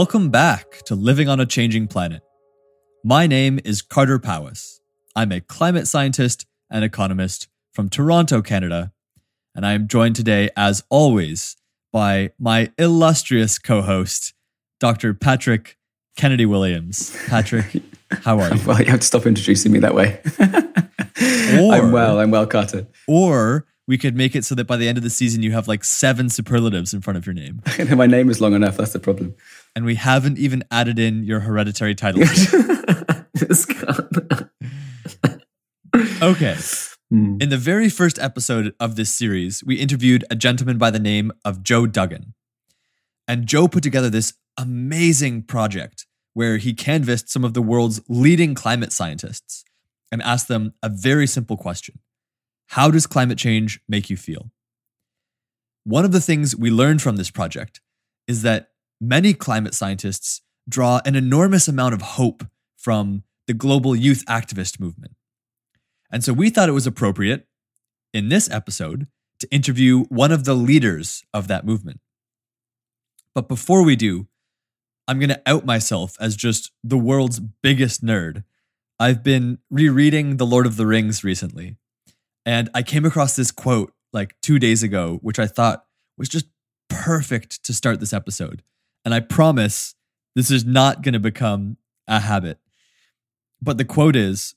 Welcome back to Living on a Changing Planet. My name is Carter Powis. I'm a climate scientist and economist from Toronto, Canada, and I am joined today, as always, by my illustrious co host, Dr. Patrick Kennedy Williams. Patrick, how are you? well, you have to stop introducing me that way. Or- I'm well, I'm well, Carter. Or we could make it so that by the end of the season, you have like seven superlatives in front of your name. My name is long enough, that's the problem. And we haven't even added in your hereditary title. Okay. Hmm. In the very first episode of this series, we interviewed a gentleman by the name of Joe Duggan. And Joe put together this amazing project where he canvassed some of the world's leading climate scientists and asked them a very simple question How does climate change make you feel? One of the things we learned from this project is that many climate scientists draw an enormous amount of hope from the global youth activist movement. And so we thought it was appropriate in this episode to interview one of the leaders of that movement. But before we do, I'm going to out myself as just the world's biggest nerd. I've been rereading The Lord of the Rings recently, and I came across this quote like two days ago, which I thought was just perfect to start this episode. And I promise this is not going to become a habit. But the quote is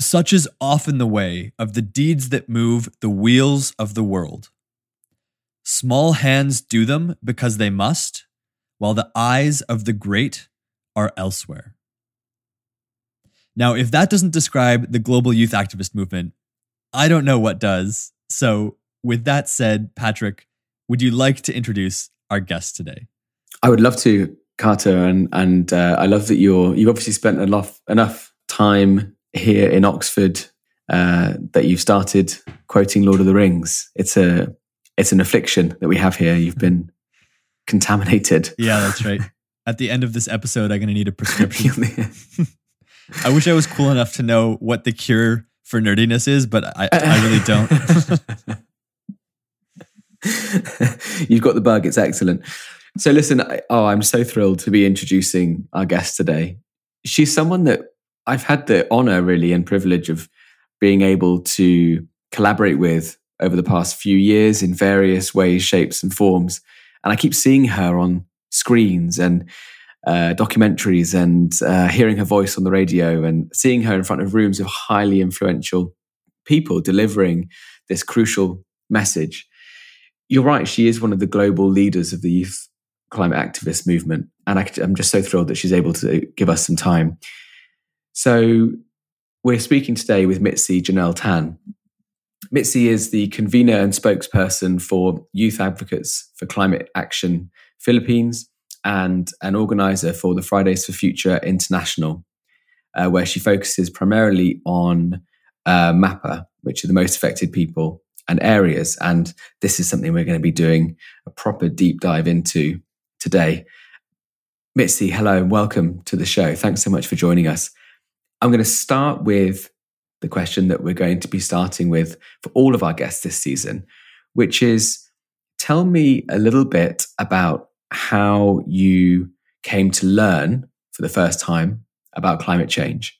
Such is often the way of the deeds that move the wheels of the world. Small hands do them because they must, while the eyes of the great are elsewhere. Now, if that doesn't describe the global youth activist movement, I don't know what does. So, with that said, Patrick, would you like to introduce our guest today? I would love to, Carter, and and uh, I love that you're you've obviously spent enough enough time here in Oxford uh, that you've started quoting Lord of the Rings. It's a it's an affliction that we have here. You've been contaminated. Yeah, that's right. At the end of this episode, I'm going to need a prescription. I wish I was cool enough to know what the cure for nerdiness is, but I, I really don't. You've got the bug. It's excellent. So, listen, I, oh, I'm so thrilled to be introducing our guest today. She's someone that I've had the honor, really, and privilege of being able to collaborate with over the past few years in various ways, shapes, and forms. And I keep seeing her on screens and uh, documentaries and uh, hearing her voice on the radio and seeing her in front of rooms of highly influential people delivering this crucial message. You're right, she is one of the global leaders of the youth climate activist movement. And I, am just so thrilled that she's able to give us some time. So, we're speaking today with Mitzi Jonelle Tan. Mitzi is the convener and spokesperson for Youth Advocates for Climate Action Philippines and an organizer for the Fridays for Future International, uh, where she focuses primarily on uh, MAPA, which are the most affected people and areas. And this is something we're going to be doing a proper deep dive into today. Mitzi, hello and welcome to the show. Thanks so much for joining us. I'm going to start with the question that we're going to be starting with for all of our guests this season, which is tell me a little bit about how you came to learn for the first time about climate change.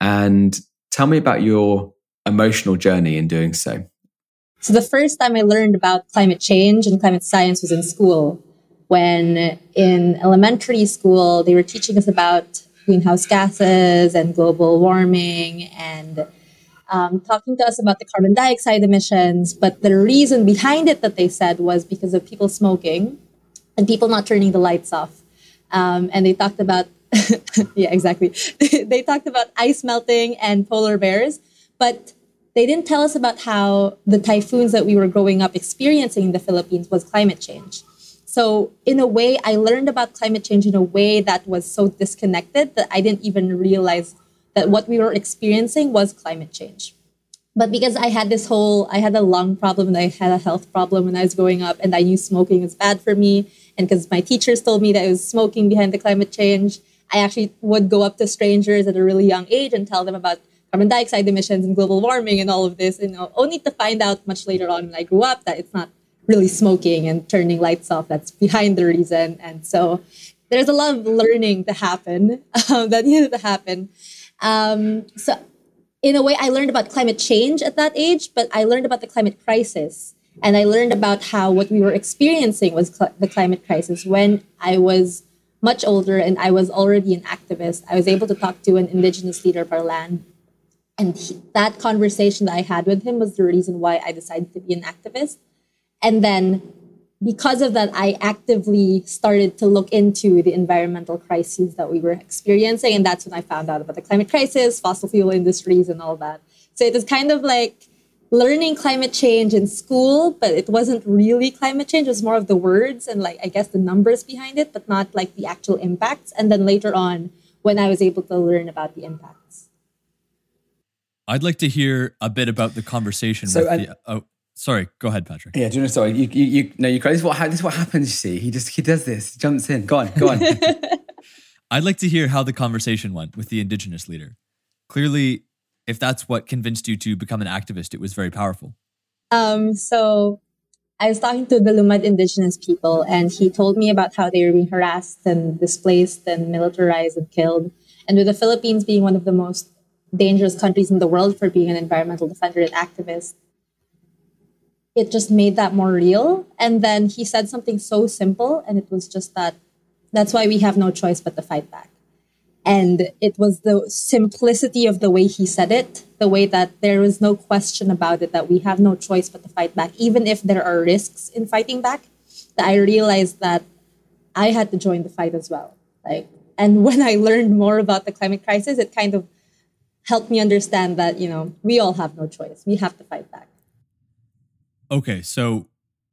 And tell me about your emotional journey in doing so. So, the first time I learned about climate change and climate science was in school, when in elementary school they were teaching us about greenhouse gases and global warming and um, talking to us about the carbon dioxide emissions. But the reason behind it that they said was because of people smoking and people not turning the lights off. Um, and they talked about, yeah, exactly. they talked about ice melting and polar bears, but they didn't tell us about how the typhoons that we were growing up experiencing in the Philippines was climate change. So, in a way, I learned about climate change in a way that was so disconnected that I didn't even realize that what we were experiencing was climate change. But because I had this whole, I had a lung problem and I had a health problem when I was growing up, and I knew smoking was bad for me, and because my teachers told me that I was smoking behind the climate change, I actually would go up to strangers at a really young age and tell them about carbon dioxide emissions and global warming and all of this, you know, only to find out much later on when I grew up that it's not really smoking and turning lights off. That's behind the reason. And so there's a lot of learning to happen um, that needed to happen. Um, so in a way, I learned about climate change at that age, but I learned about the climate crisis. And I learned about how what we were experiencing was cl- the climate crisis when I was much older and I was already an activist. I was able to talk to an indigenous leader of our land. And he, that conversation that I had with him was the reason why I decided to be an activist. And then because of that, I actively started to look into the environmental crises that we were experiencing. And that's when I found out about the climate crisis, fossil fuel industries, and all that. So it was kind of like learning climate change in school, but it wasn't really climate change. It was more of the words and, like, I guess the numbers behind it, but not like the actual impacts. And then later on, when I was able to learn about the impacts. I'd like to hear a bit about the conversation so, with the. Oh, Sorry, go ahead, Patrick. Yeah, do you know? Sorry, you, you, you no, you. This is what this is what happens. You see, he just he does this, he jumps in. Go on, go on. I'd like to hear how the conversation went with the indigenous leader. Clearly, if that's what convinced you to become an activist, it was very powerful. Um, so I was talking to the Lumad indigenous people, and he told me about how they were being harassed and displaced and militarized and killed. And with the Philippines being one of the most dangerous countries in the world for being an environmental defender and activist, it just made that more real. And then he said something so simple, and it was just that that's why we have no choice but to fight back. And it was the simplicity of the way he said it, the way that there was no question about it, that we have no choice but to fight back, even if there are risks in fighting back. That I realized that I had to join the fight as well. Like, and when I learned more about the climate crisis, it kind of helped me understand that you know we all have no choice. We have to fight back. Okay, so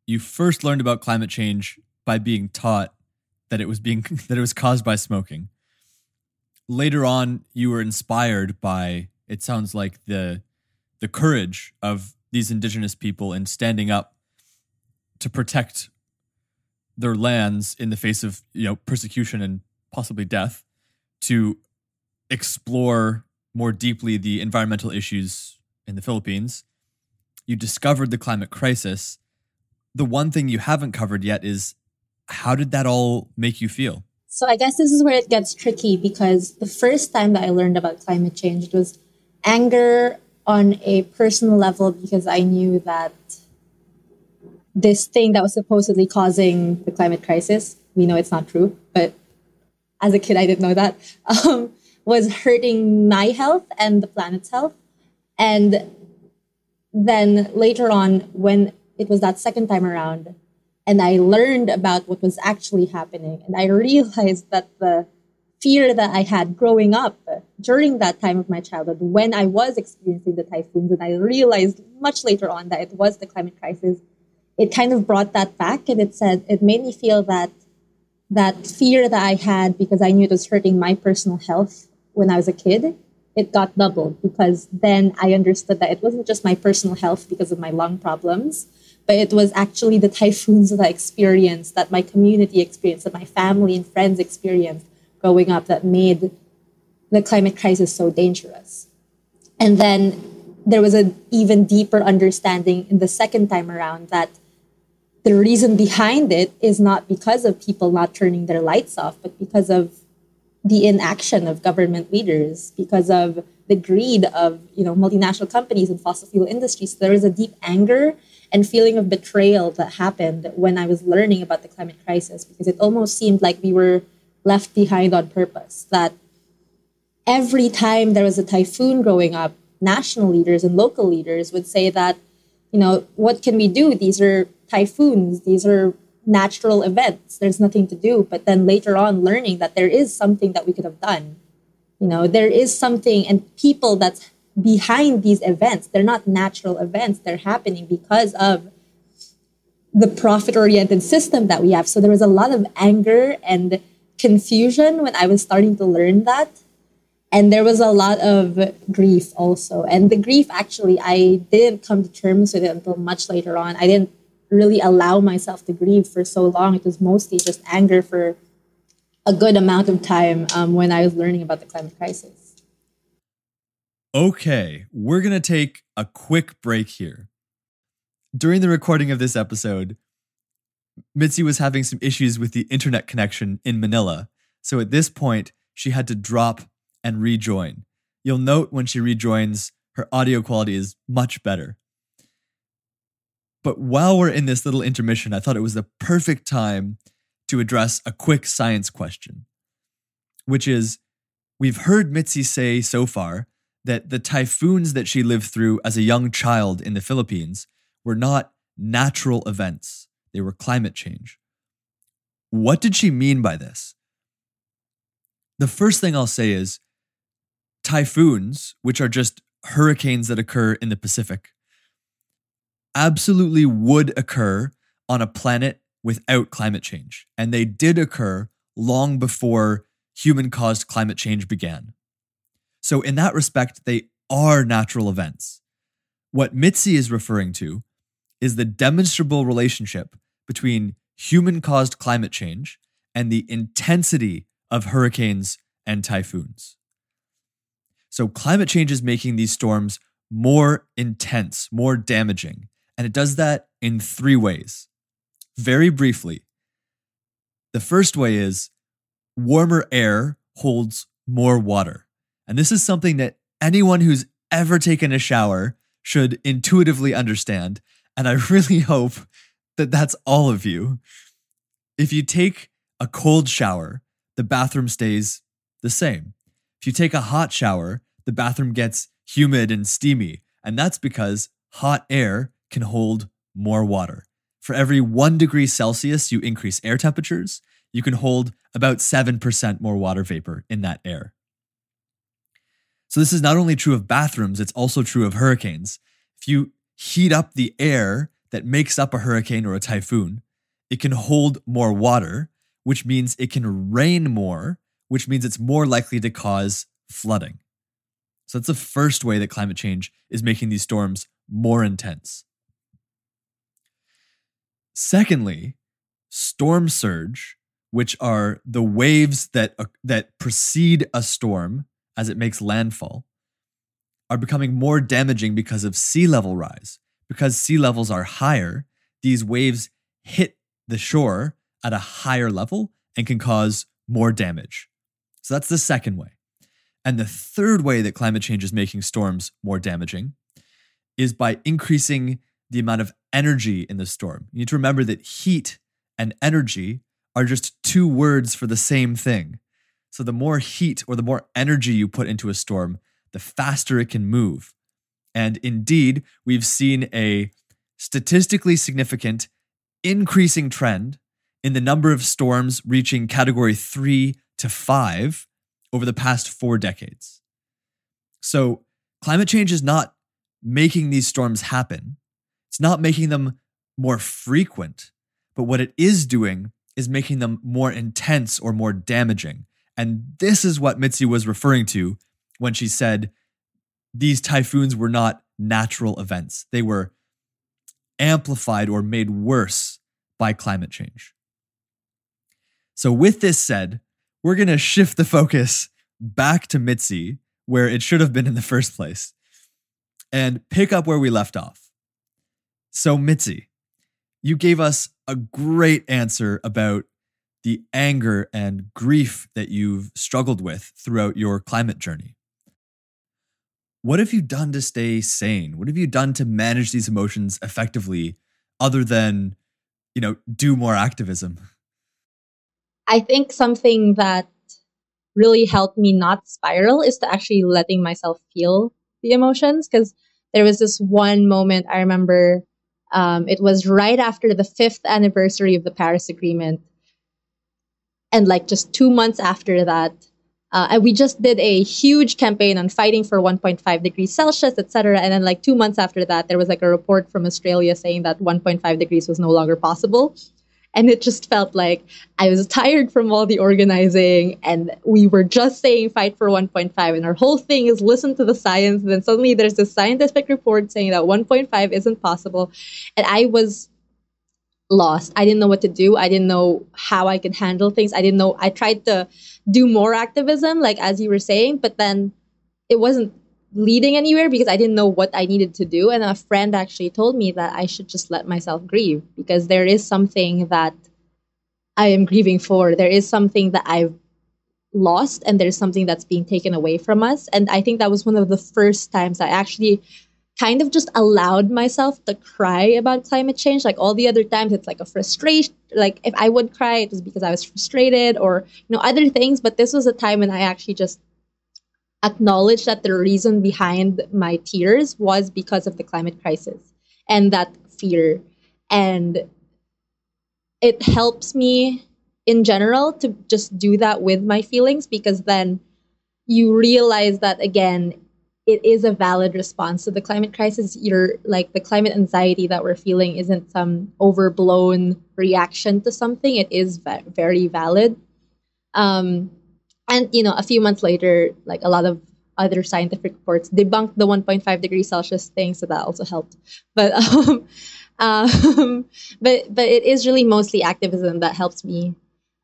you first learned about climate change by being taught that it was being that it was caused by smoking. Later on, you were inspired by it sounds like the the courage of these indigenous people in standing up to protect their lands in the face of you know persecution and possibly death to explore more deeply the environmental issues in the Philippines you discovered the climate crisis. The one thing you haven't covered yet is how did that all make you feel? So I guess this is where it gets tricky because the first time that I learned about climate change, it was anger on a personal level because I knew that this thing that was supposedly causing the climate crisis, we know it's not true, but as a kid, I didn't know that, um, was hurting my health and the planet's health. And then later on, when it was that second time around, and I learned about what was actually happening, and I realized that the fear that I had growing up during that time of my childhood, when I was experiencing the typhoons, and I realized much later on that it was the climate crisis, it kind of brought that back, and it said it made me feel that that fear that I had because I knew it was hurting my personal health when I was a kid it got doubled because then I understood that it wasn't just my personal health because of my lung problems, but it was actually the typhoons that I experienced, that my community experienced, that my family and friends experienced growing up that made the climate crisis so dangerous. And then there was an even deeper understanding in the second time around that the reason behind it is not because of people not turning their lights off, but because of the inaction of government leaders because of the greed of you know multinational companies and fossil fuel industries. there is a deep anger and feeling of betrayal that happened when I was learning about the climate crisis because it almost seemed like we were left behind on purpose. That every time there was a typhoon growing up, national leaders and local leaders would say that, you know, what can we do? These are typhoons. These are natural events. There's nothing to do. But then later on, learning that there is something that we could have done. You know, there is something and people that's behind these events. They're not natural events. They're happening because of the profit oriented system that we have. So there was a lot of anger and confusion when I was starting to learn that. And there was a lot of grief also. And the grief, actually, I didn't come to terms with it until much later on. I didn't really allow myself to grieve for so long. It was mostly just anger for a good amount of time um, when I was learning about the climate crisis. Okay, we're going to take a quick break here. During the recording of this episode, Mitzi was having some issues with the internet connection in Manila. So at this point, she had to drop and rejoin. You'll note when she rejoins, her audio quality is much better. But while we're in this little intermission, I thought it was the perfect time to address a quick science question, which is we've heard Mitzi say so far that the typhoons that she lived through as a young child in the Philippines were not natural events, they were climate change. What did she mean by this? The first thing I'll say is typhoons, which are just hurricanes that occur in the Pacific, absolutely would occur on a planet without climate change. And they did occur long before human caused climate change began. So, in that respect, they are natural events. What Mitzi is referring to is the demonstrable relationship between human caused climate change and the intensity of hurricanes and typhoons. So, climate change is making these storms more intense, more damaging. And it does that in three ways. Very briefly, the first way is warmer air holds more water. And this is something that anyone who's ever taken a shower should intuitively understand. And I really hope that that's all of you. If you take a cold shower, the bathroom stays the same. If you take a hot shower, the bathroom gets humid and steamy. And that's because hot air can hold more water. For every one degree Celsius you increase air temperatures, you can hold about 7% more water vapor in that air. So, this is not only true of bathrooms, it's also true of hurricanes. If you heat up the air that makes up a hurricane or a typhoon, it can hold more water, which means it can rain more, which means it's more likely to cause flooding. So, that's the first way that climate change is making these storms more intense. Secondly, storm surge, which are the waves that, uh, that precede a storm as it makes landfall, are becoming more damaging because of sea level rise. Because sea levels are higher, these waves hit the shore at a higher level and can cause more damage. So that's the second way. And the third way that climate change is making storms more damaging is by increasing the amount of energy in the storm. You need to remember that heat and energy are just two words for the same thing. So the more heat or the more energy you put into a storm, the faster it can move. And indeed, we've seen a statistically significant increasing trend in the number of storms reaching category three to five over the past four decades. So climate change is not making these storms happen. It's not making them more frequent, but what it is doing is making them more intense or more damaging. And this is what Mitzi was referring to when she said these typhoons were not natural events, they were amplified or made worse by climate change. So, with this said, we're going to shift the focus back to Mitzi, where it should have been in the first place, and pick up where we left off. So, Mitzi, you gave us a great answer about the anger and grief that you've struggled with throughout your climate journey. What have you done to stay sane? What have you done to manage these emotions effectively other than, you know, do more activism? I think something that really helped me not spiral is to actually letting myself feel the emotions because there was this one moment I remember um, it was right after the fifth anniversary of the Paris Agreement. And like just two months after that, uh, and we just did a huge campaign on fighting for 1.5 degrees Celsius, etc. And then like two months after that, there was like a report from Australia saying that 1.5 degrees was no longer possible. And it just felt like I was tired from all the organizing and we were just saying fight for 1.5 and our whole thing is listen to the science. And then suddenly there's this scientific report saying that 1.5 isn't possible. And I was lost. I didn't know what to do. I didn't know how I could handle things. I didn't know. I tried to do more activism, like as you were saying, but then it wasn't leading anywhere because I didn't know what I needed to do. And a friend actually told me that I should just let myself grieve because there is something that I am grieving for. There is something that I've lost and there's something that's being taken away from us. And I think that was one of the first times I actually kind of just allowed myself to cry about climate change. Like all the other times, it's like a frustration. Like if I would cry, it was because I was frustrated or, you know, other things. But this was a time when I actually just acknowledged that the reason behind my tears was because of the climate crisis and that fear. And it helps me in general to just do that with my feelings because then you realize that again it is a valid response to the climate crisis. You're like the climate anxiety that we're feeling isn't some overblown reaction to something. It is va- very valid. Um, and you know, a few months later, like a lot of other scientific reports debunked the 1.5 degrees Celsius thing, so that also helped. But um, um, but but it is really mostly activism that helps me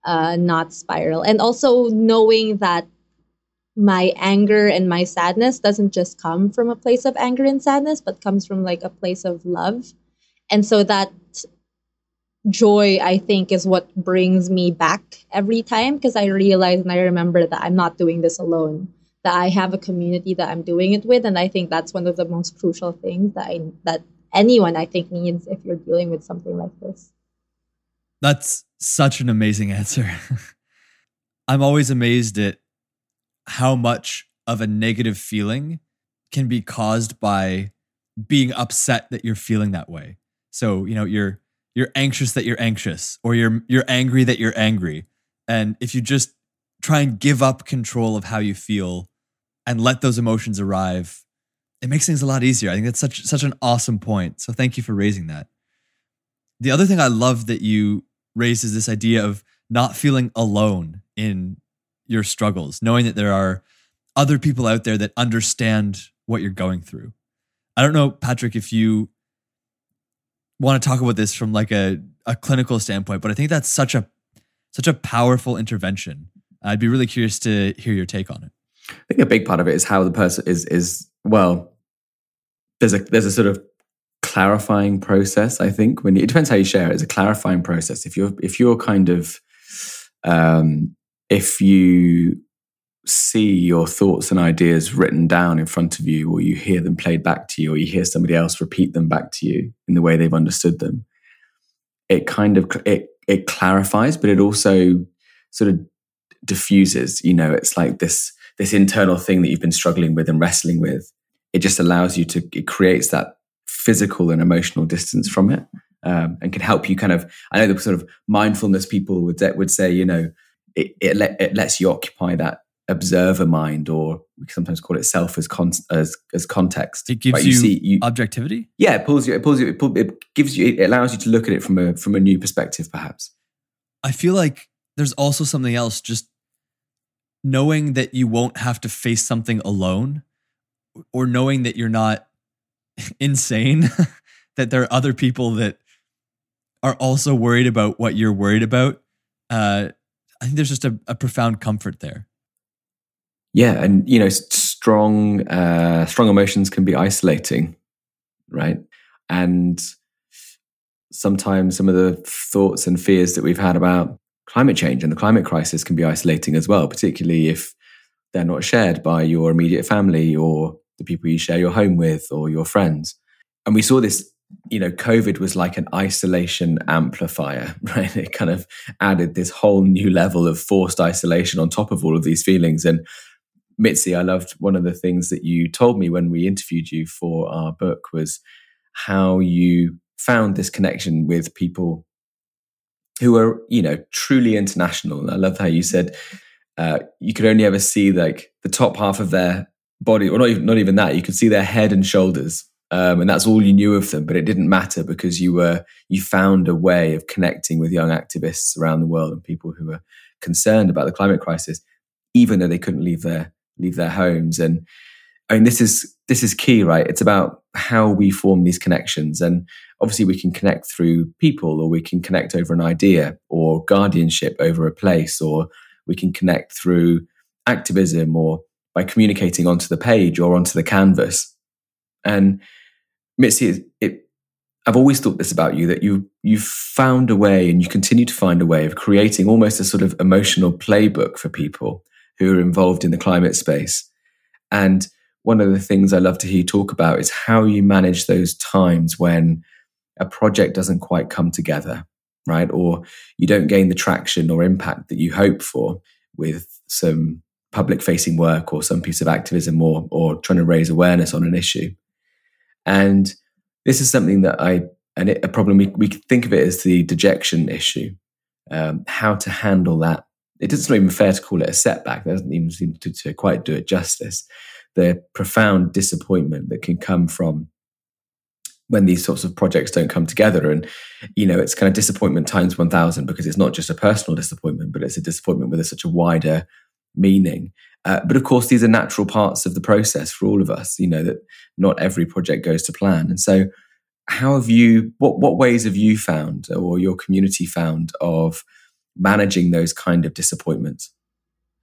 uh, not spiral, and also knowing that my anger and my sadness doesn't just come from a place of anger and sadness, but comes from like a place of love. And so that joy, I think, is what brings me back every time because I realize and I remember that I'm not doing this alone. That I have a community that I'm doing it with, and I think that's one of the most crucial things that I that anyone I think needs if you're dealing with something like this. That's such an amazing answer. I'm always amazed at how much of a negative feeling can be caused by being upset that you're feeling that way. So, you know, you're you're anxious that you're anxious or you're you're angry that you're angry. And if you just try and give up control of how you feel and let those emotions arrive, it makes things a lot easier. I think that's such such an awesome point. So thank you for raising that. The other thing I love that you raised is this idea of not feeling alone in your struggles, knowing that there are other people out there that understand what you're going through. I don't know, Patrick, if you want to talk about this from like a, a clinical standpoint, but I think that's such a such a powerful intervention. I'd be really curious to hear your take on it. I think a big part of it is how the person is is well. There's a there's a sort of clarifying process. I think when you, it depends how you share it. It's a clarifying process. If you're if you're kind of um, if you see your thoughts and ideas written down in front of you, or you hear them played back to you, or you hear somebody else repeat them back to you in the way they've understood them, it kind of it it clarifies, but it also sort of diffuses. You know, it's like this this internal thing that you've been struggling with and wrestling with. It just allows you to it creates that physical and emotional distance from it, um, and can help you kind of. I know the sort of mindfulness people would would say, you know it it, it lets you occupy that observer mind, or we sometimes call it self as con- as as context. It gives right? you, you, see, you, objectivity. Yeah, it pulls you. It pulls you. It, pull, it gives you. It allows you to look at it from a from a new perspective, perhaps. I feel like there's also something else. Just knowing that you won't have to face something alone, or knowing that you're not insane. that there are other people that are also worried about what you're worried about. Uh, I think there's just a, a profound comfort there. Yeah, and you know, strong uh, strong emotions can be isolating, right? And sometimes some of the thoughts and fears that we've had about climate change and the climate crisis can be isolating as well, particularly if they're not shared by your immediate family or the people you share your home with or your friends. And we saw this you know, COVID was like an isolation amplifier, right? It kind of added this whole new level of forced isolation on top of all of these feelings. And Mitzi, I loved one of the things that you told me when we interviewed you for our book was how you found this connection with people who are, you know, truly international. And I love how you said uh, you could only ever see like the top half of their body, or not even not even that. You could see their head and shoulders um, and that's all you knew of them. But it didn't matter because you were you found a way of connecting with young activists around the world and people who were concerned about the climate crisis, even though they couldn't leave their leave their homes. And I mean, this is this is key, right? It's about how we form these connections, and obviously we can connect through people, or we can connect over an idea, or guardianship over a place, or we can connect through activism or by communicating onto the page or onto the canvas. And Mitzi, it, I've always thought this about you that you you've found a way and you continue to find a way of creating almost a sort of emotional playbook for people who are involved in the climate space. And one of the things I love to hear you talk about is how you manage those times when a project doesn't quite come together, right? Or you don't gain the traction or impact that you hope for with some public facing work or some piece of activism or, or trying to raise awareness on an issue. And this is something that I, and it, a problem we, we think of it as the dejection issue, um, how to handle that. It doesn't even fair to call it a setback. That doesn't even seem to, to quite do it justice. The profound disappointment that can come from when these sorts of projects don't come together and you know it's kind of disappointment times 1000 because it's not just a personal disappointment but it's a disappointment with a, such a wider meaning uh, but of course these are natural parts of the process for all of us you know that not every project goes to plan and so how have you what what ways have you found or your community found of managing those kind of disappointments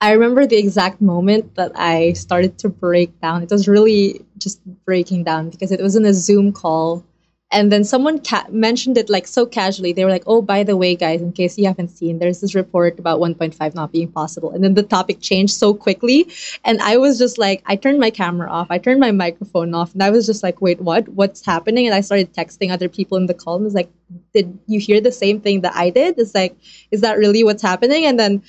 I remember the exact moment that I started to break down. It was really just breaking down because it was in a Zoom call. And then someone ca- mentioned it like so casually. They were like, oh, by the way, guys, in case you haven't seen, there's this report about 1.5 not being possible. And then the topic changed so quickly. And I was just like, I turned my camera off, I turned my microphone off. And I was just like, wait, what? What's happening? And I started texting other people in the call and was like, did you hear the same thing that I did? It's like, is that really what's happening? And then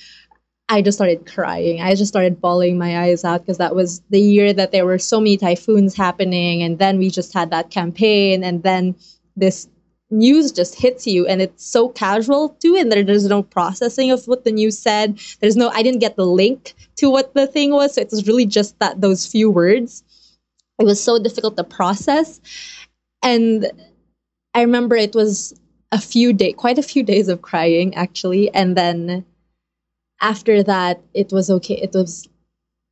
I just started crying. I just started bawling my eyes out because that was the year that there were so many typhoons happening. And then we just had that campaign. And then this news just hits you and it's so casual too. And there, there's no processing of what the news said. There's no, I didn't get the link to what the thing was. So it was really just that, those few words. It was so difficult to process. And I remember it was a few days, quite a few days of crying actually. And then after that, it was okay. It was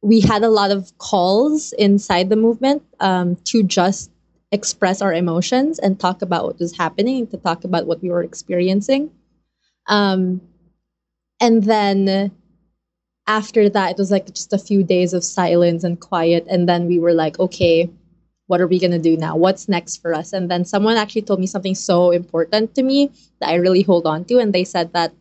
we had a lot of calls inside the movement um, to just express our emotions and talk about what was happening, to talk about what we were experiencing. Um, and then after that, it was like just a few days of silence and quiet. And then we were like, okay, what are we going to do now? What's next for us? And then someone actually told me something so important to me that I really hold on to. And they said that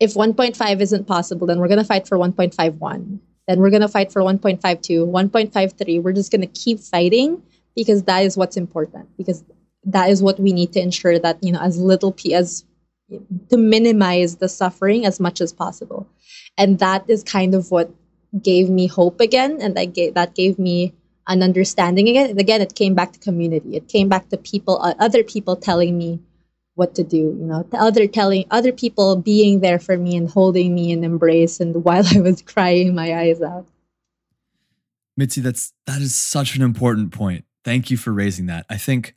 if 1.5 isn't possible, then we're going to fight for 1.51. Then we're going to fight for 1.52, 1.53. We're just going to keep fighting because that is what's important. Because that is what we need to ensure that, you know, as little p as to minimize the suffering as much as possible. And that is kind of what gave me hope again. And that gave, that gave me an understanding again. And again, it came back to community. It came back to people, uh, other people telling me, what to do you know the other telling other people being there for me and holding me in embrace and while i was crying my eyes out. Mitzi that's that is such an important point. Thank you for raising that. I think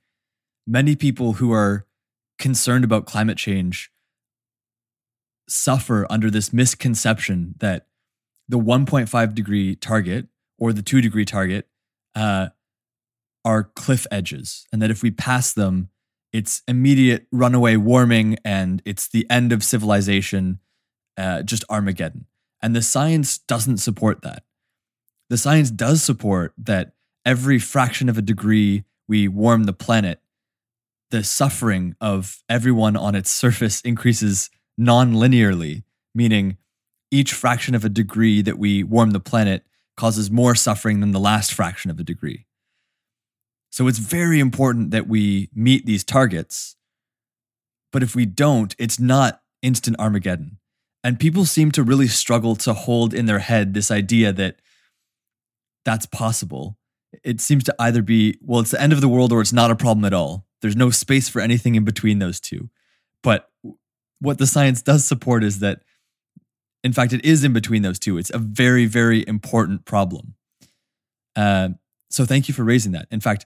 many people who are concerned about climate change suffer under this misconception that the 1.5 degree target or the 2 degree target uh, are cliff edges and that if we pass them it's immediate runaway warming and it's the end of civilization, uh, just Armageddon. And the science doesn't support that. The science does support that every fraction of a degree we warm the planet, the suffering of everyone on its surface increases non linearly, meaning each fraction of a degree that we warm the planet causes more suffering than the last fraction of a degree. So it's very important that we meet these targets. But if we don't, it's not instant Armageddon. And people seem to really struggle to hold in their head this idea that that's possible. It seems to either be, well, it's the end of the world or it's not a problem at all. There's no space for anything in between those two. But what the science does support is that, in fact, it is in between those two. It's a very, very important problem. Uh, so thank you for raising that. In fact,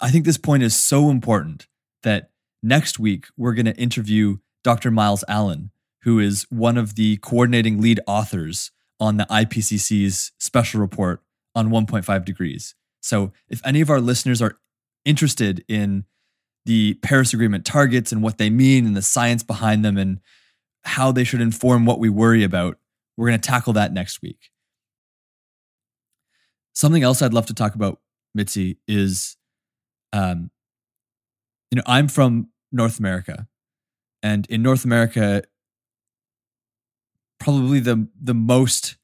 I think this point is so important that next week we're going to interview Dr. Myles Allen, who is one of the coordinating lead authors on the IPCC's special report on 1.5 degrees. So, if any of our listeners are interested in the Paris Agreement targets and what they mean and the science behind them and how they should inform what we worry about, we're going to tackle that next week. Something else I'd love to talk about, Mitzi, is um, you know, I'm from North America. And in North America, probably the the most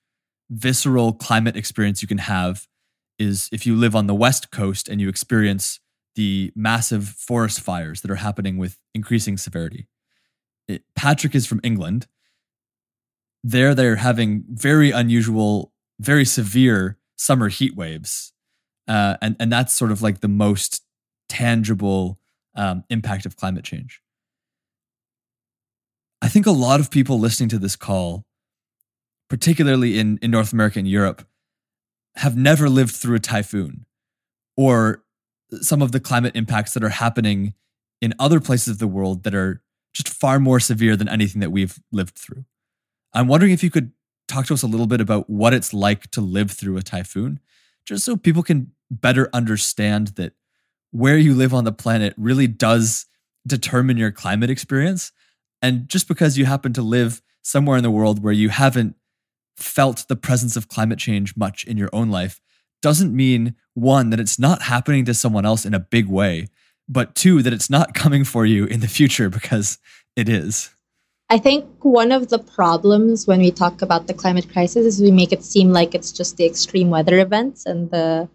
visceral climate experience you can have is if you live on the west coast and you experience the massive forest fires that are happening with increasing severity. It, Patrick is from England. There, they're having very unusual, very severe summer heat waves, uh, and and that's sort of like the most tangible um, impact of climate change. I think a lot of people listening to this call, particularly in, in North America and Europe, have never lived through a typhoon or some of the climate impacts that are happening in other places of the world that are just far more severe than anything that we've lived through. I'm wondering if you could talk to us a little bit about what it's like to live through a typhoon, just so people can better understand that where you live on the planet really does determine your climate experience. And just because you happen to live somewhere in the world where you haven't felt the presence of climate change much in your own life doesn't mean one, that it's not happening to someone else in a big way, but two, that it's not coming for you in the future because it is. I think one of the problems when we talk about the climate crisis is we make it seem like it's just the extreme weather events and the,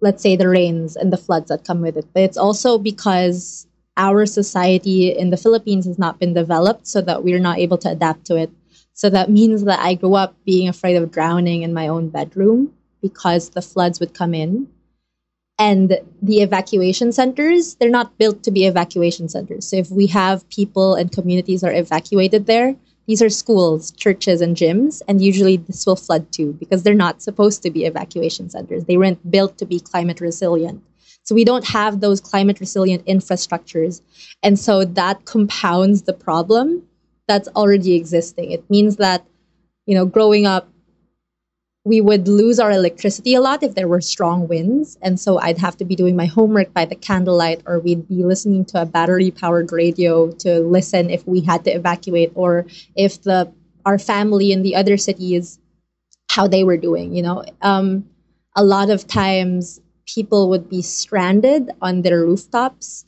let's say, the rains and the floods that come with it. But it's also because our society in the Philippines has not been developed so that we're not able to adapt to it. So that means that I grew up being afraid of drowning in my own bedroom because the floods would come in. And the evacuation centers, they're not built to be evacuation centers. So if we have people and communities are evacuated there, these are schools, churches, and gyms. And usually this will flood too because they're not supposed to be evacuation centers. They weren't built to be climate resilient. So we don't have those climate resilient infrastructures. And so that compounds the problem that's already existing. It means that, you know, growing up, we would lose our electricity a lot if there were strong winds. And so I'd have to be doing my homework by the candlelight, or we'd be listening to a battery powered radio to listen if we had to evacuate, or if the our family in the other cities, how they were doing. You know, um, a lot of times people would be stranded on their rooftops,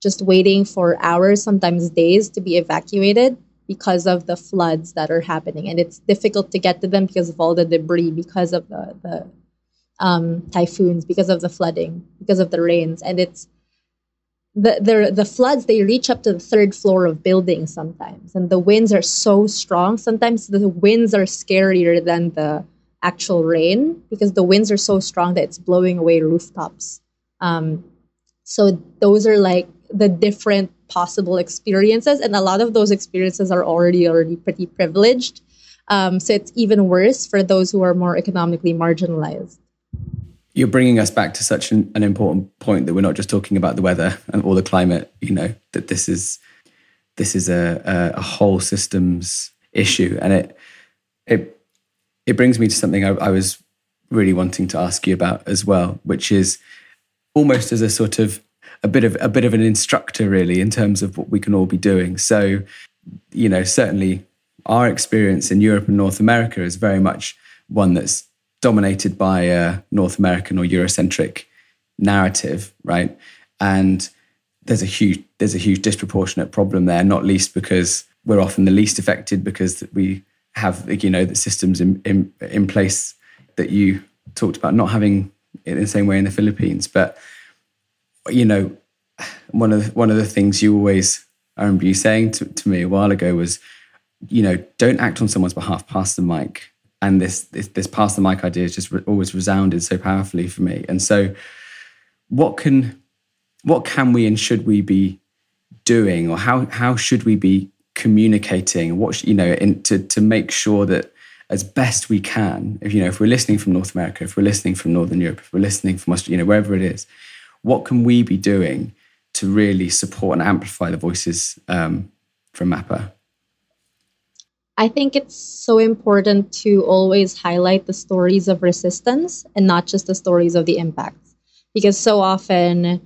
just waiting for hours, sometimes days, to be evacuated because of the floods that are happening. And it's difficult to get to them because of all the debris, because of the, the um, typhoons, because of the flooding, because of the rains. And it's the, the, the floods, they reach up to the third floor of buildings sometimes. And the winds are so strong. Sometimes the winds are scarier than the actual rain because the winds are so strong that it's blowing away rooftops. Um, so those are like the different possible experiences and a lot of those experiences are already already pretty privileged. Um, so it's even worse for those who are more economically marginalized. You're bringing us back to such an, an important point that we're not just talking about the weather and all the climate you know that this is this is a, a, a whole systems issue. And it it it brings me to something I, I was really wanting to ask you about as well which is almost as a sort of a bit of a bit of an instructor really in terms of what we can all be doing. So, you know, certainly our experience in Europe and North America is very much one that's dominated by a North American or Eurocentric narrative, right? And there's a huge there's a huge disproportionate problem there, not least because we're often the least affected because we have you know the systems in, in, in place that you talked about not having in the same way in the Philippines, but you know, one of the, one of the things you always I remember you saying to, to me a while ago was, you know, don't act on someone's behalf. Pass the mic. And this this, this pass the mic idea has just re- always resounded so powerfully for me. And so, what can what can we and should we be doing, or how how should we be communicating? What you know, in, to to make sure that as best we can, if you know, if we're listening from North America, if we're listening from Northern Europe, if we're listening from Australia, you know, wherever it is, what can we be doing to really support and amplify the voices um, from MAPA? I think it's so important to always highlight the stories of resistance and not just the stories of the impacts. Because so often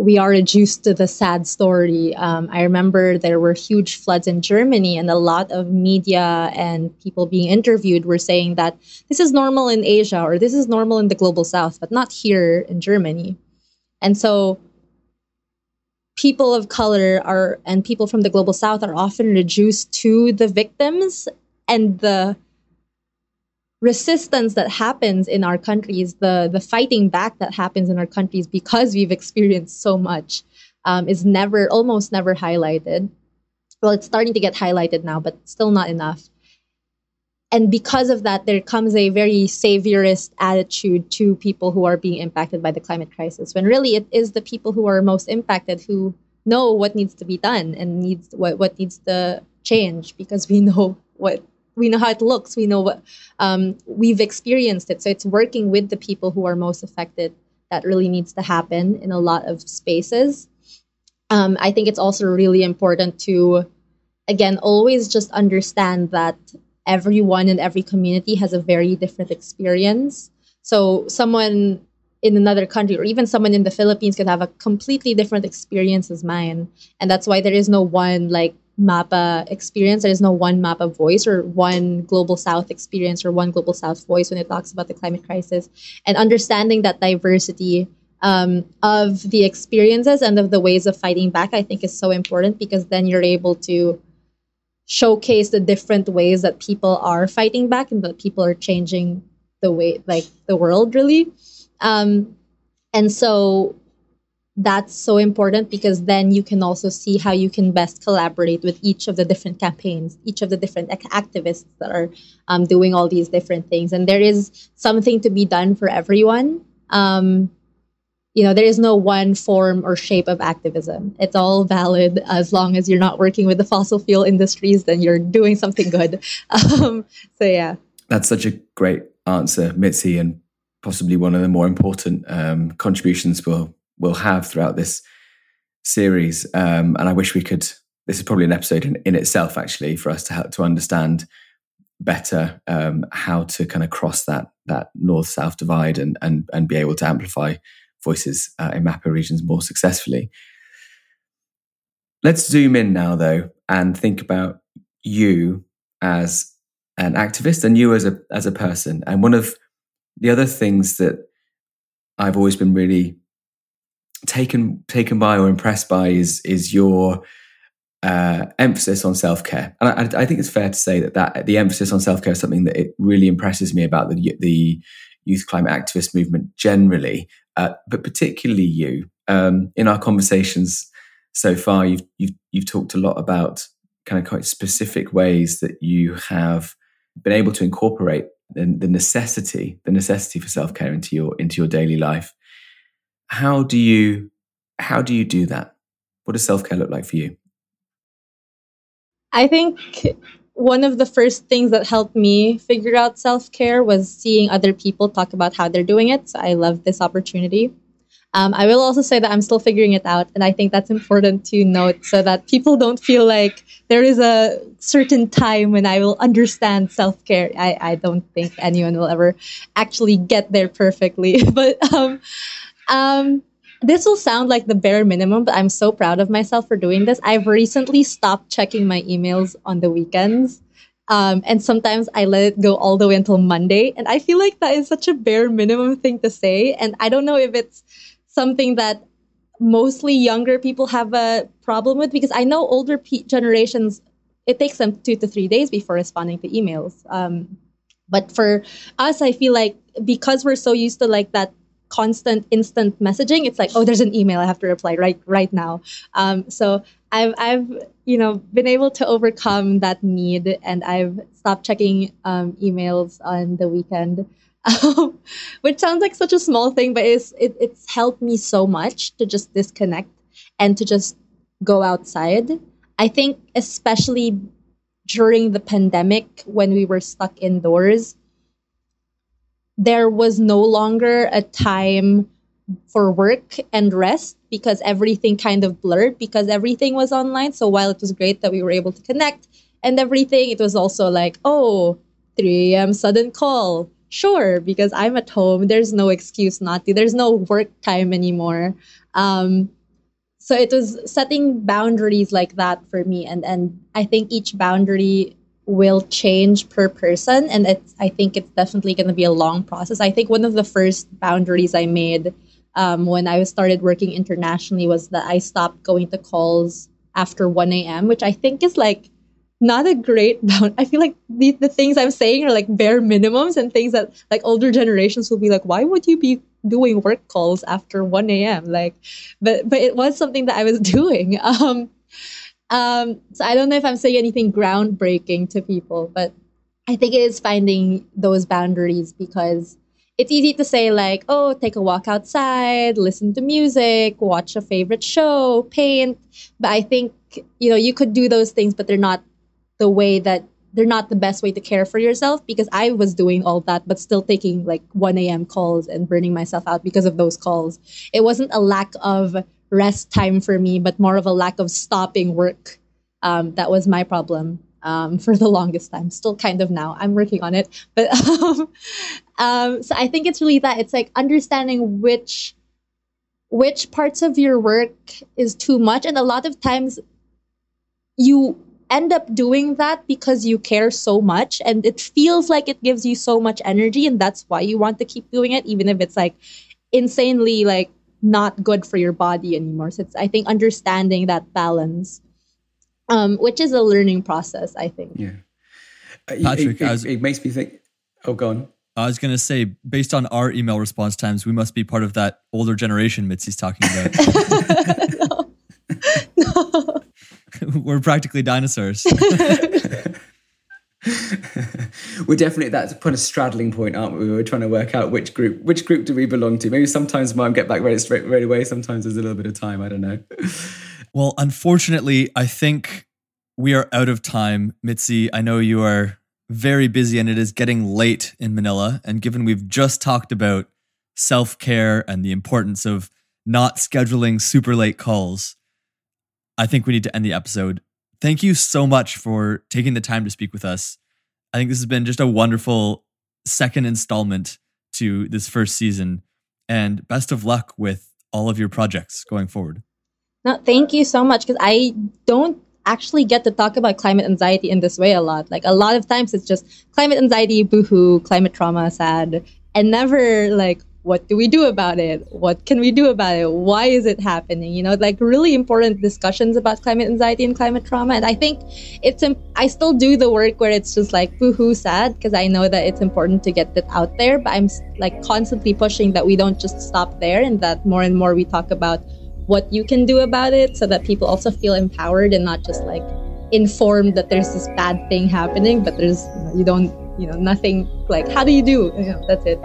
we are reduced to the sad story. Um, I remember there were huge floods in Germany, and a lot of media and people being interviewed were saying that this is normal in Asia or this is normal in the global south, but not here in Germany. And so people of color are and people from the global south are often reduced to the victims and the resistance that happens in our countries, the the fighting back that happens in our countries because we've experienced so much, um, is never, almost never highlighted. Well, it's starting to get highlighted now, but still not enough. And because of that, there comes a very saviorist attitude to people who are being impacted by the climate crisis, when really it is the people who are most impacted who know what needs to be done and needs what, what needs to change because we know what we know how it looks. We know what um, we've experienced it. So it's working with the people who are most affected that really needs to happen in a lot of spaces. Um, i think it's also really important to again always just understand that everyone in every community has a very different experience so someone in another country or even someone in the philippines could have a completely different experience as mine and that's why there is no one like MAPA experience. There is no one MAPA voice or one Global South experience or one Global South voice when it talks about the climate crisis. And understanding that diversity um, of the experiences and of the ways of fighting back, I think is so important because then you're able to showcase the different ways that people are fighting back and that people are changing the way, like the world really. Um, and so that's so important because then you can also see how you can best collaborate with each of the different campaigns, each of the different activists that are um, doing all these different things. And there is something to be done for everyone. Um, you know, there is no one form or shape of activism. It's all valid as long as you're not working with the fossil fuel industries, then you're doing something good. Um, so, yeah. That's such a great answer, Mitzi, and possibly one of the more important um, contributions we'll we'll have throughout this series. Um, and I wish we could. This is probably an episode in, in itself, actually, for us to help to understand better um, how to kind of cross that that north south divide and and and be able to amplify voices uh, in MAPA regions more successfully. Let's zoom in now, though, and think about you as an activist and you as a as a person. And one of the other things that I've always been really taken taken by or impressed by is is your uh, emphasis on self care, and I, I, think it's fair to say that that the emphasis on self care is something that it really impresses me about the the youth climate activist movement generally, uh, but particularly you. Um, in our conversations so far, you've you've you've talked a lot about kind of quite specific ways that you have been able to incorporate the, the necessity the necessity for self care into your into your daily life how do you how do you do that? What does self care look like for you? I think one of the first things that helped me figure out self care was seeing other people talk about how they're doing it. So I love this opportunity. Um, I will also say that I'm still figuring it out, and I think that's important to note so that people don't feel like there is a certain time when I will understand self care. I, I don't think anyone will ever actually get there perfectly, but um, um, this will sound like the bare minimum, but I'm so proud of myself for doing this. I've recently stopped checking my emails on the weekends. Um, and sometimes I let it go all the way until Monday. And I feel like that is such a bare minimum thing to say. And I don't know if it's something that mostly younger people have a problem with because I know older pe- generations, it takes them two to three days before responding to emails. Um, but for us, I feel like because we're so used to like that constant instant messaging it's like oh there's an email i have to reply right right now. Um, so i've i've you know been able to overcome that need and i've stopped checking um, emails on the weekend which sounds like such a small thing but it's it, it's helped me so much to just disconnect and to just go outside. I think especially during the pandemic when we were stuck indoors there was no longer a time for work and rest because everything kind of blurred because everything was online. So while it was great that we were able to connect and everything, it was also like, oh, 3 a.m. sudden call. Sure, because I'm at home. There's no excuse not to. There's no work time anymore. Um, so it was setting boundaries like that for me and and i think each boundary will change per person and it's i think it's definitely going to be a long process. I think one of the first boundaries i made um, when i started working internationally was that i stopped going to calls after 1 a.m which i think is like not a great bound i feel like the, the things i'm saying are like bare minimums and things that like older generations will be like why would you be doing work calls after 1 a.m like but but it was something that i was doing. Um um, so I don't know if I'm saying anything groundbreaking to people, but I think it is finding those boundaries because it's easy to say like, oh, take a walk outside, listen to music, watch a favorite show, paint. But I think you know you could do those things, but they're not the way that they're not the best way to care for yourself because I was doing all that, but still taking like 1 a.m. calls and burning myself out because of those calls. It wasn't a lack of rest time for me, but more of a lack of stopping work. Um, that was my problem um, for the longest time. Still kind of now. I'm working on it. But um, um, so I think it's really that it's like understanding which which parts of your work is too much, and a lot of times you end up doing that because you care so much and it feels like it gives you so much energy and that's why you want to keep doing it even if it's like insanely like not good for your body anymore. So it's I think understanding that balance, um, which is a learning process. I think. Yeah, uh, Patrick, it, it, it, makes me think. Oh, go on. I was going to say, based on our email response times, we must be part of that older generation Mitzi's talking about. no. no. We're practically dinosaurs. we're definitely at that point of straddling point, aren't we? We were trying to work out which group which group do we belong to. Maybe sometimes mom get back right straight right away. Sometimes there's a little bit of time. I don't know. well, unfortunately, I think we are out of time. Mitzi, I know you are very busy and it is getting late in Manila. And given we've just talked about self care and the importance of not scheduling super late calls, I think we need to end the episode thank you so much for taking the time to speak with us. I think this has been just a wonderful second installment to this first season. And best of luck with all of your projects going forward. No, thank you so much because I don't actually get to talk about climate anxiety in this way a lot. Like a lot of times it's just climate anxiety, boohoo, climate trauma, sad, and never like what do we do about it? What can we do about it? Why is it happening? You know, like really important discussions about climate anxiety and climate trauma. And I think it's, imp- I still do the work where it's just like boo hoo sad because I know that it's important to get that out there. But I'm like constantly pushing that we don't just stop there and that more and more we talk about what you can do about it so that people also feel empowered and not just like informed that there's this bad thing happening, but there's, you, know, you don't, you know, nothing like, how do you do? You know, that's it.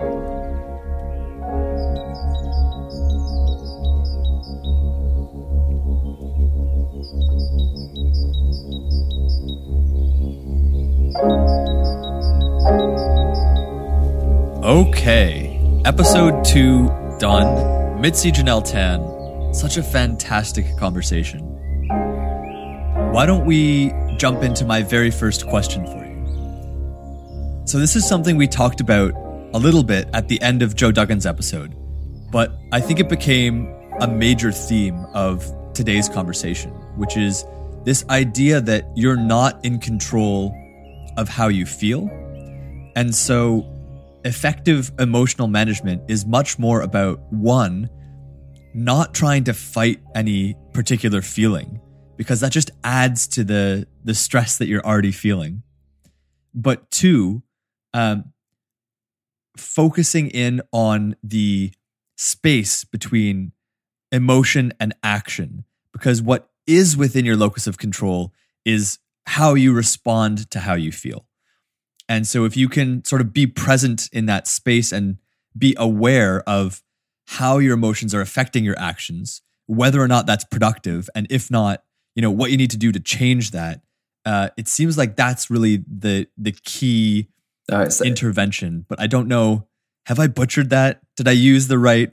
Okay, episode two done. Mitzi Jonelle Tan, such a fantastic conversation. Why don't we jump into my very first question for you? So, this is something we talked about a little bit at the end of Joe Duggan's episode, but I think it became a major theme of today's conversation, which is this idea that you're not in control of how you feel. And so effective emotional management is much more about one, not trying to fight any particular feeling because that just adds to the the stress that you're already feeling. But two, um, focusing in on the space between emotion and action because what is within your locus of control is how you respond to how you feel. And so if you can sort of be present in that space and be aware of how your emotions are affecting your actions, whether or not that's productive, and if not, you know, what you need to do to change that. Uh, it seems like that's really the the key right, so- intervention. But I don't know. Have I butchered that? Did I use the right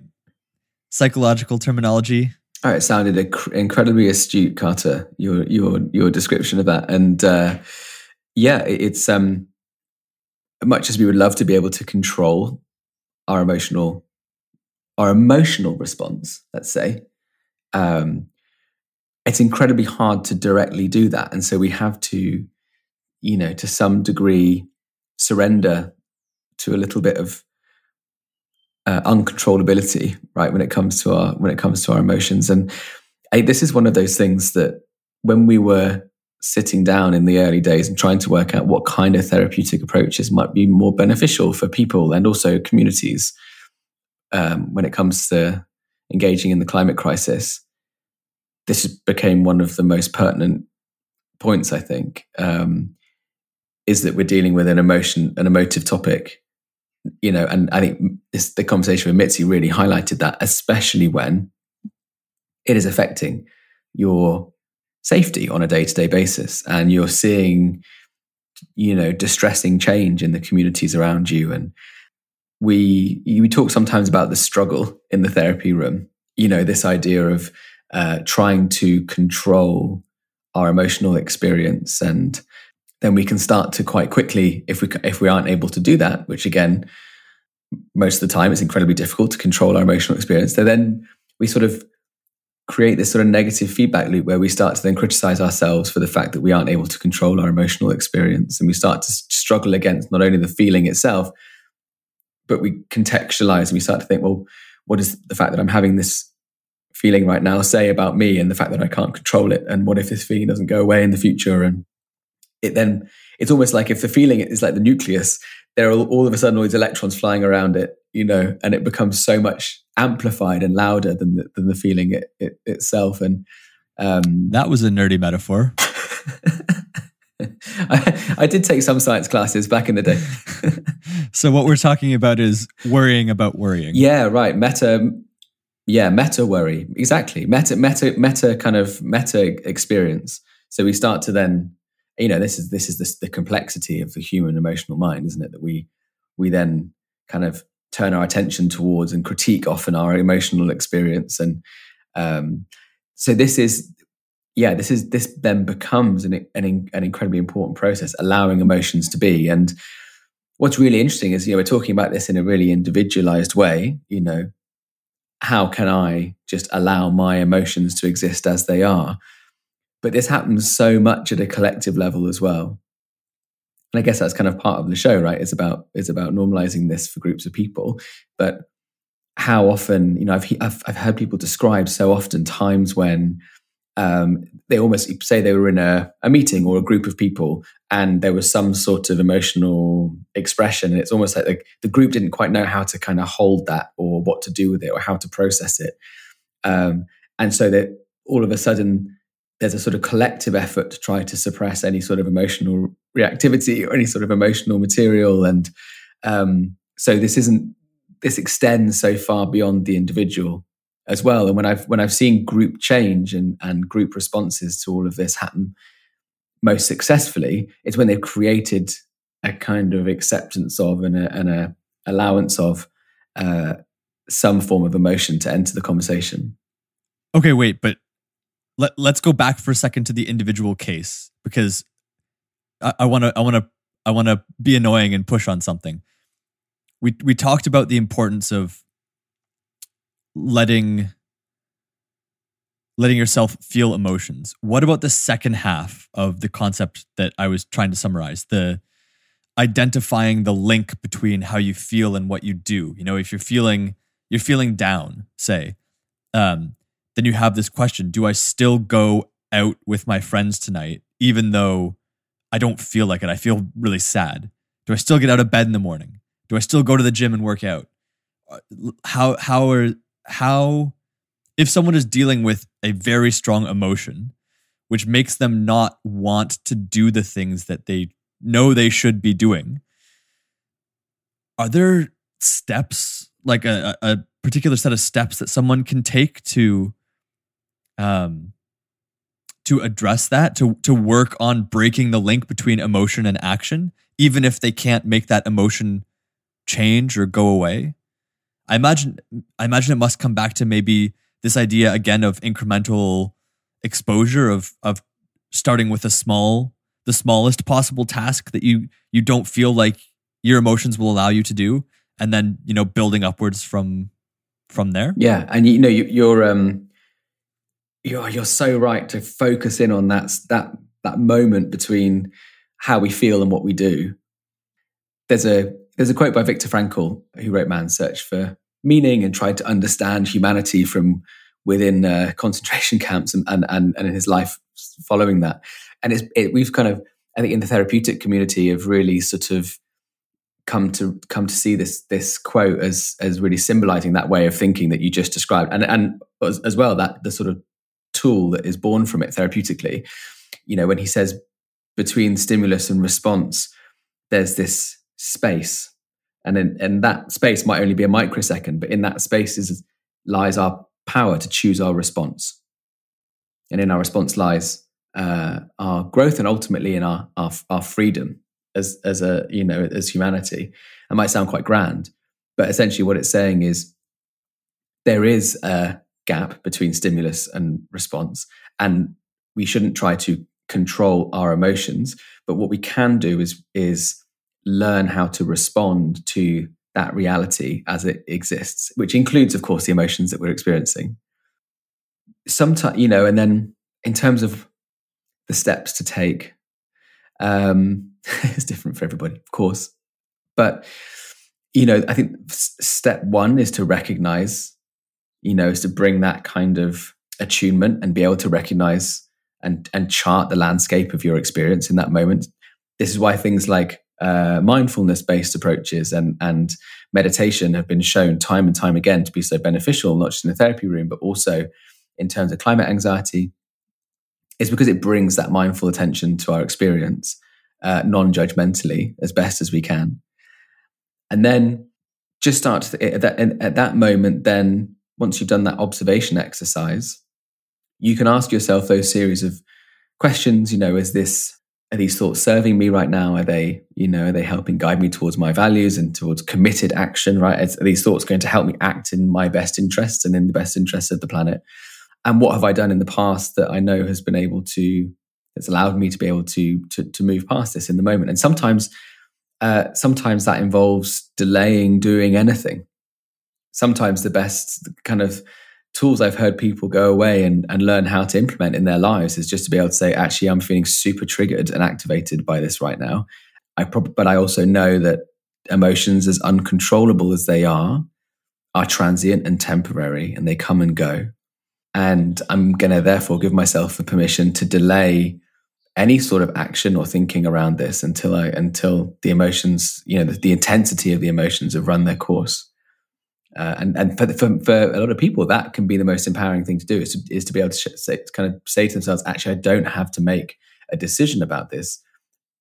psychological terminology? All right, it sounded inc- incredibly astute, Carter. Your your your description of that, and uh, yeah, it's um, much as we would love to be able to control our emotional our emotional response. Let's say um, it's incredibly hard to directly do that. And so we have to, you know, to some degree, surrender to a little bit of uh, uncontrollability, right? When it comes to our when it comes to our emotions, and I, this is one of those things that when we were sitting down in the early days and trying to work out what kind of therapeutic approaches might be more beneficial for people and also communities um, when it comes to engaging in the climate crisis, this became one of the most pertinent points. I think um, is that we're dealing with an emotion, an emotive topic, you know, and I think this, the conversation with Mitzi really highlighted that, especially when it is affecting your safety on a day-to-day basis, and you're seeing, you know, distressing change in the communities around you, and we we talk sometimes about the struggle in the therapy room. You know, this idea of uh, trying to control our emotional experience and then we can start to quite quickly if we if we aren't able to do that which again most of the time it's incredibly difficult to control our emotional experience. So then we sort of create this sort of negative feedback loop where we start to then criticize ourselves for the fact that we aren't able to control our emotional experience. And we start to struggle against not only the feeling itself but we contextualize and we start to think well what is the fact that i'm having this feeling right now say about me and the fact that i can't control it? And what if this feeling doesn't go away in the future? And it then it's almost like if the feeling is like the nucleus, there are all of a sudden all these electrons flying around it, you know, and it becomes so much amplified and louder than the, than the feeling it, it, itself. And um, that was a nerdy metaphor. I, I, did take some science classes back in the day. so what we're talking about is worrying about worrying. Yeah, right. Meta, yeah, meta worry. Exactly. Meta, meta, meta kind of meta experience. So we start to then you know this is this is the, the complexity of the human emotional mind isn't it? That we we then kind of turn our attention towards and critique often our emotional experience. And um, so this is yeah this is this then becomes an, an, an incredibly important process allowing emotions to be. And what's really interesting is you know we're talking about this in a really individualized way you know. How can i just allow my emotions to exist as they are but this happens so much at a collective level as well. And I guess that's kind of part of the show, right? It's about it's about normalizing this for groups of people. But how often, you know, I've I've, I've heard people describe so often times when um, they almost say they were in a, a meeting or a group of people and there was some sort of emotional expression and it's almost like the, the group didn't quite know how to kind of hold that or what to do with it or how to process it um, and so that all of a sudden there's a sort of collective effort to try to suppress any sort of emotional reactivity or any sort of emotional material. And um, so this isn't this extends so far beyond the individual as well. And when i've when i've seen group change and and group responses to all of this happen most successfully it's when they've created a kind of acceptance of and a, and a allowance of uh, some form of emotion to enter the conversation. Okay wait but let, let's go back for a second to the individual case because I want to I want to I want to be annoying and push on something. We we talked about the importance of letting letting yourself feel emotions. What about the second half of the concept that I was trying to summarize? The identifying the link between how you feel and what you do. You know, if you're feeling you're feeling down, say, um, then you have this question do I still go out with my friends tonight, even though I don't feel like it? I feel really sad. Do I still get out of bed in the morning? Do I still go to the gym and work out? Uh, how, how are, how, if someone is dealing with a very strong emotion, which makes them not want to do the things that they know they should be doing, are there steps, like a, a particular set of steps that someone can take to um, to address that, to to work on breaking the link between emotion and action, even if they can't make that emotion change or go away. I imagine I imagine it must come back to maybe this idea again of incremental exposure of of starting with a small the smallest possible task that you you don't feel like your emotions will allow you to do and then you know building upwards from from there yeah and you know you, are um you're you're so right to focus in on that that that moment between how we feel and what we do. There's a there's a quote by Viktor Frankl who wrote Man's Search for Meaning and tried to understand humanity from within uh, concentration camps and, and and and in his life following that. And it's it, we've kind of I think in the therapeutic community have really sort of come to come to see this this quote as as really symbolizing that way of thinking that you just described and and as, as well that the sort of tool that is born from it therapeutically. You know when he says between stimulus and response there's this space. And in and that space might only be a microsecond but in that space is lies our power to choose our response. And in our response lies uh, our growth and ultimately in our, our our freedom as as a you know as humanity. It might sound quite grand, but essentially what it's saying is there is a gap between stimulus and response, and we shouldn't try to control our emotions. But what we can do is is learn how to respond to that reality as it exists, which includes, of course, the emotions that we're experiencing. Sometimes, you know, and then in terms of the steps to take, um, it's different for everybody, of course. But, you know, I think step one is to recognize, you know, is to bring that kind of attunement and be able to recognize and, and chart the landscape of your experience in that moment. This is why things like uh, mindfulness based approaches and, and meditation have been shown time and time again to be so beneficial, not just in the therapy room, but also in terms of climate anxiety, is because it brings that mindful attention to our experience uh, non-judgmentally as best as we can and then just start at, that, at that moment then once you've done that observation exercise you can ask yourself those series of questions you know is this are these thoughts serving me right now are they you know are they helping guide me towards my values and towards committed action right are these thoughts going to help me act in my best interests and in the best interests of the planet and what have i done in the past that i know has been able to it's allowed me to be able to to, to move past this in the moment. And sometimes, uh, sometimes that involves delaying doing anything. Sometimes the best kind of tools I've heard people go away and, and learn how to implement in their lives is just to be able to say, actually, I'm feeling super triggered and activated by this right now. I prob- but I also know that emotions, as uncontrollable as they are, are transient and temporary, and they come and go. And I'm going to therefore give myself the permission to delay any sort of action or thinking around this until I until the emotions, you know, the, the intensity of the emotions have run their course. Uh, and and for, for, for a lot of people, that can be the most empowering thing to do is to, is to be able to say, to kind of say to themselves, actually, I don't have to make a decision about this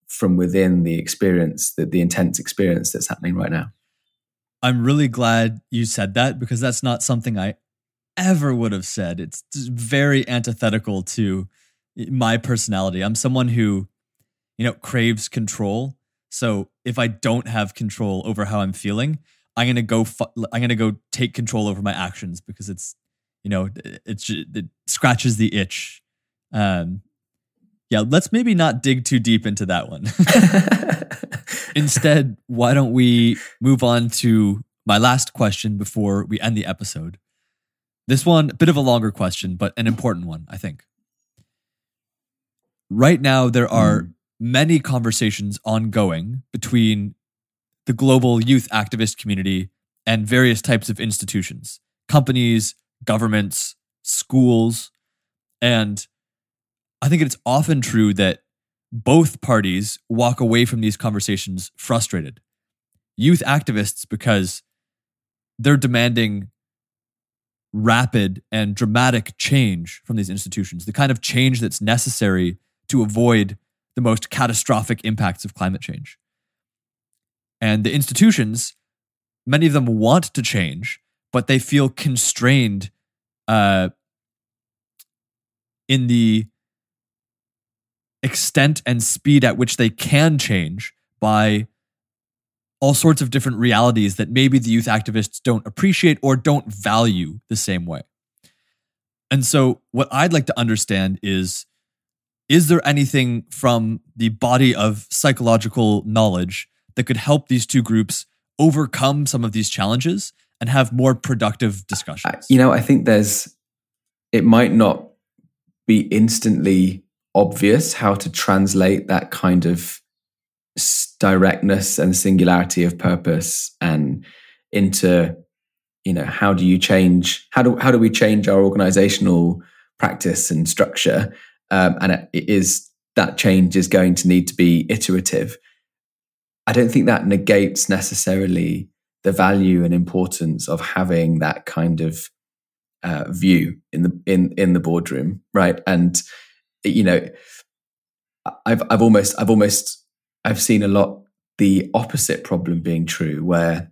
from within the experience, the, the intense experience that's happening right now. I'm really glad you said that because that's not something I ever would have said. It's very antithetical to my personality. I'm someone who, you know, craves control. So if I don't have control over how I'm feeling, I'm gonna go. Fu- I'm gonna go take control over my actions because it's, you know, it's it scratches the itch. Um, yeah, let's maybe not dig too deep into that one. Instead, why don't we move on to my last question before we end the episode? This one, a bit of a longer question, but an important one, I think right now there are mm. many conversations ongoing between the global youth activist community and various types of institutions, companies, governments, schools. And I think it's often true that both parties walk away from these conversations frustrated. Youth activists, because they're demanding rapid and dramatic change from these institutions, the kind of change that's necessary to avoid the most catastrophic impacts of climate change. And the institutions, many of them want to change, but they feel constrained uh, in the extent and speed at which they can change by all sorts of different realities that maybe the youth activists don't appreciate or don't value the same way. And so, what I'd like to understand is is there anything from the body of psychological knowledge that could help these two groups overcome some of these challenges and have more productive discussions? You know, I think there's, it might not be instantly obvious how to translate that kind of directness and singularity of purpose and into you know how do you change how do how do we change our organizational practice and structure um, and it is that change is going to need to be iterative i don't think that negates necessarily the value and importance of having that kind of uh, view in the in in the boardroom right? And you know i've i've almost i've almost i've seen a lot the opposite problem being true where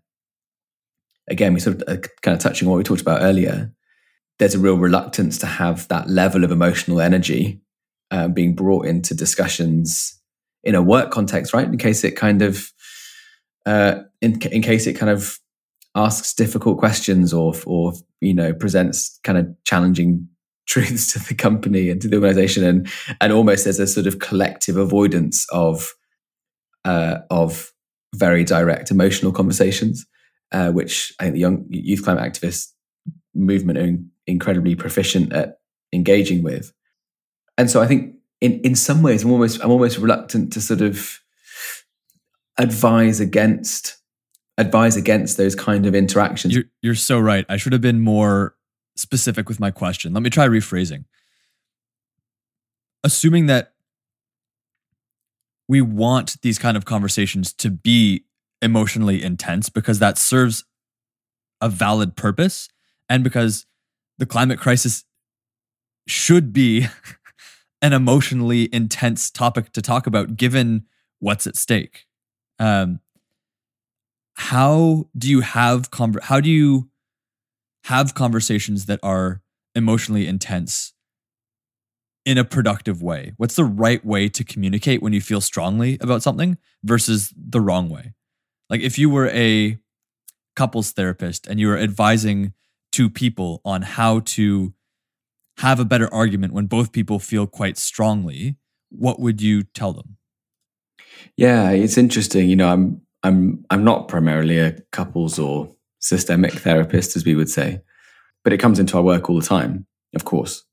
again we sort of uh, kind of touching what we talked about earlier there's a real reluctance to have that level of emotional energy uh, being brought into discussions in a work context right? In case it kind of uh, in, in case it kind of asks difficult questions or or you know presents kind of challenging truths to the company and to the organization and and almost as a sort of collective avoidance of uh, of very direct emotional conversations uh, which I think the young youth climate activist movement are incredibly proficient at engaging with. And so I think in in some ways I'm almost I'm almost reluctant to sort of advise against advise against those kind of interactions. You're, you're so right. I should have been more specific with my question. Let me try rephrasing. Assuming that we want these kind of conversations to be emotionally intense because that serves a valid purpose and because the climate crisis should be an emotionally intense topic to talk about given what's at stake um, how do you have how do you have conversations that are emotionally intense in a productive way? What's the right way to communicate when you feel strongly about something versus the wrong way? Like if you were a couples therapist and you were advising two people on how to have a better argument when both people feel quite strongly, what would you tell them? Yeah, it's interesting. You know, I'm I'm I'm not primarily a couples or systemic therapist, as we would say, but it comes into our work all the time, of course,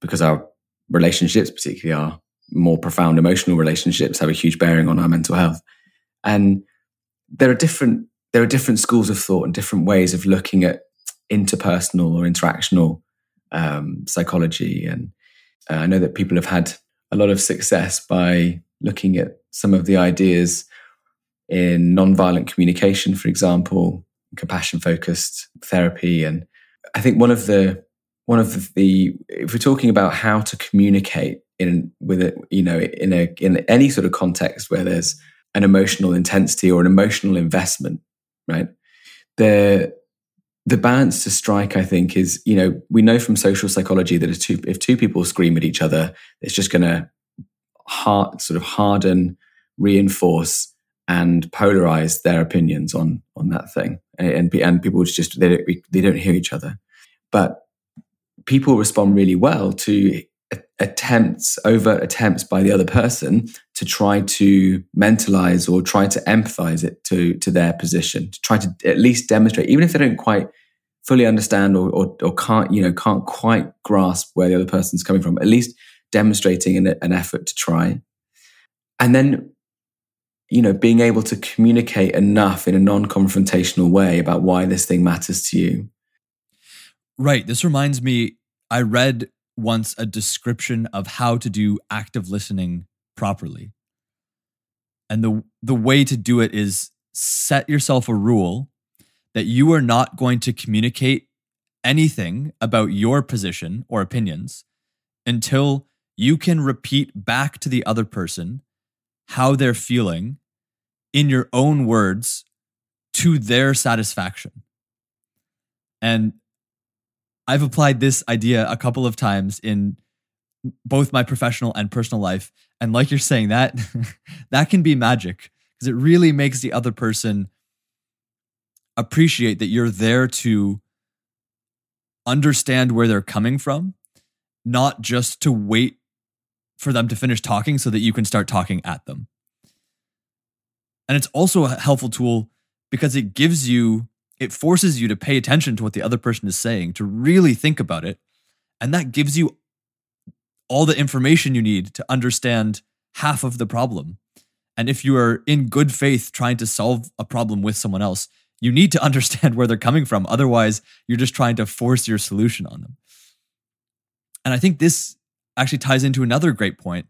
because our relationships, particularly our more profound emotional relationships, have a huge bearing on our mental health. And there are different there are different schools of thought and different ways of looking at interpersonal or interactional um, psychology. And uh, I know that people have had a lot of success by looking at some of the ideas in nonviolent communication, for example, compassion focused therapy. And I think one of the one of the if we're talking about how to communicate in with it, you know, in a in any sort of context where there's an emotional intensity or an emotional investment, right? The the balance to strike, I think, is you know we know from social psychology that if two if two people scream at each other, it's just going to sort of harden, reinforce, and polarize their opinions on on that thing, and and people just they don't they don't hear each other, but people respond really well to attempts overt attempts by the other person to try to mentalize or try to empathize it to to their position to try to at least demonstrate even if they don't quite fully understand or, or, or can't you know can't quite grasp where the other person's coming from at least demonstrating an, an effort to try. And then, you know, being able to communicate enough in a non confrontational way about why this thing matters to you. Right. This reminds me, I read once a description of how to do active listening properly. And the, the way to do it is set yourself a rule that you are not going to communicate anything about your position or opinions until you can repeat back to the other person how they're feeling in your own words to their satisfaction. And I've applied this idea a couple of times in both my professional and personal life. And like you're saying, that that can be magic because it really makes the other person appreciate that you're there to understand where they're coming from, not just to wait for them to finish talking so that you can start talking at them. And it's also a helpful tool because it gives you, it forces you to pay attention to what the other person is saying, to really think about it. And that gives you all the information you need to understand half of the problem. And if you are in good faith trying to solve a problem with someone else, you need to understand where they're coming from. Otherwise, you're just trying to force your solution on them. And I think this actually ties into another great point.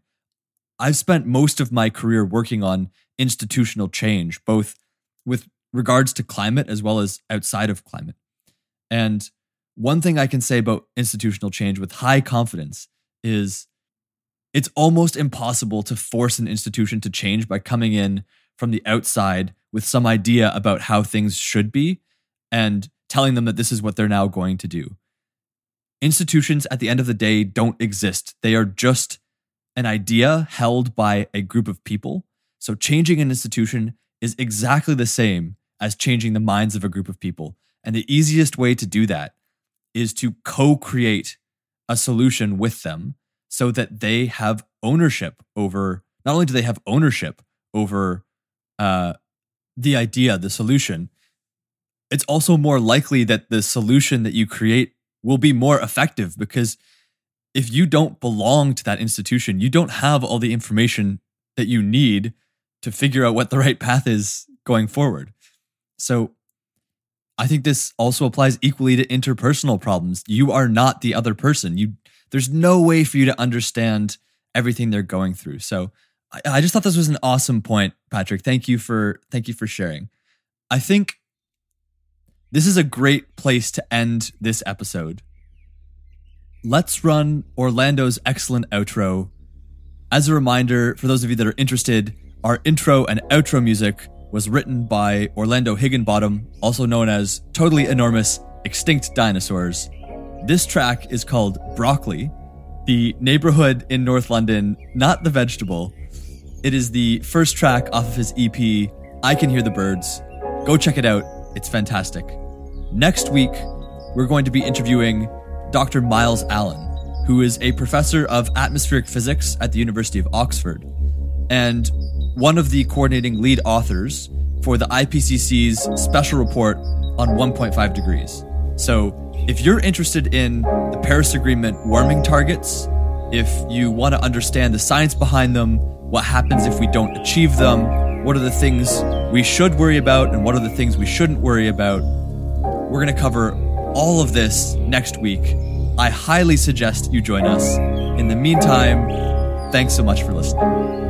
I've spent most of my career working on institutional change, both with regards to climate as well as outside of climate. And one thing I can say about institutional change with high confidence is it's almost impossible to force an institution to change by coming in from the outside with some idea about how things should be and telling them that this is what they're now going to do. Institutions at the end of the day don't exist. They are just an idea held by a group of people. So changing an institution is exactly the same as changing the minds of a group of people. And the easiest way to do that is to co create a solution with them so that they have ownership over, not only do they have ownership over uh, the idea, the solution, it's also more likely that the solution that you create will be more effective because if you don't belong to that institution, you don't have all the information that you need to figure out what the right path is going forward. So I think this also applies equally to interpersonal problems. You are not the other person. You there's no way for you to understand everything they're going through. So I, I just thought this was an awesome point, Patrick. Thank you for thank you for sharing. I think this is a great place to end this episode. Let's run Orlando's excellent outro. As a reminder, for those of you that are interested, our intro and outro music was written by Orlando Higginbottom, also known as Totally Enormous Extinct Dinosaurs. This track is called Brockley, the neighborhood in North London, not the vegetable. It is the first track off of his EP, I Can Hear the Birds. Go check it out, it's fantastic. Next week, we're going to be interviewing Dr. Myles Allen, who is a professor of atmospheric physics at the University of Oxford and one of the coordinating lead authors for the IPCC's special report on 1.5 degrees. So, if you're interested in the Paris Agreement warming targets, if you want to understand the science behind them, what happens if we don't achieve them, what are the things we should worry about, and what are the things we shouldn't worry about, we're going to cover all of this next week. I highly suggest you join us. In the meantime, thanks so much for listening.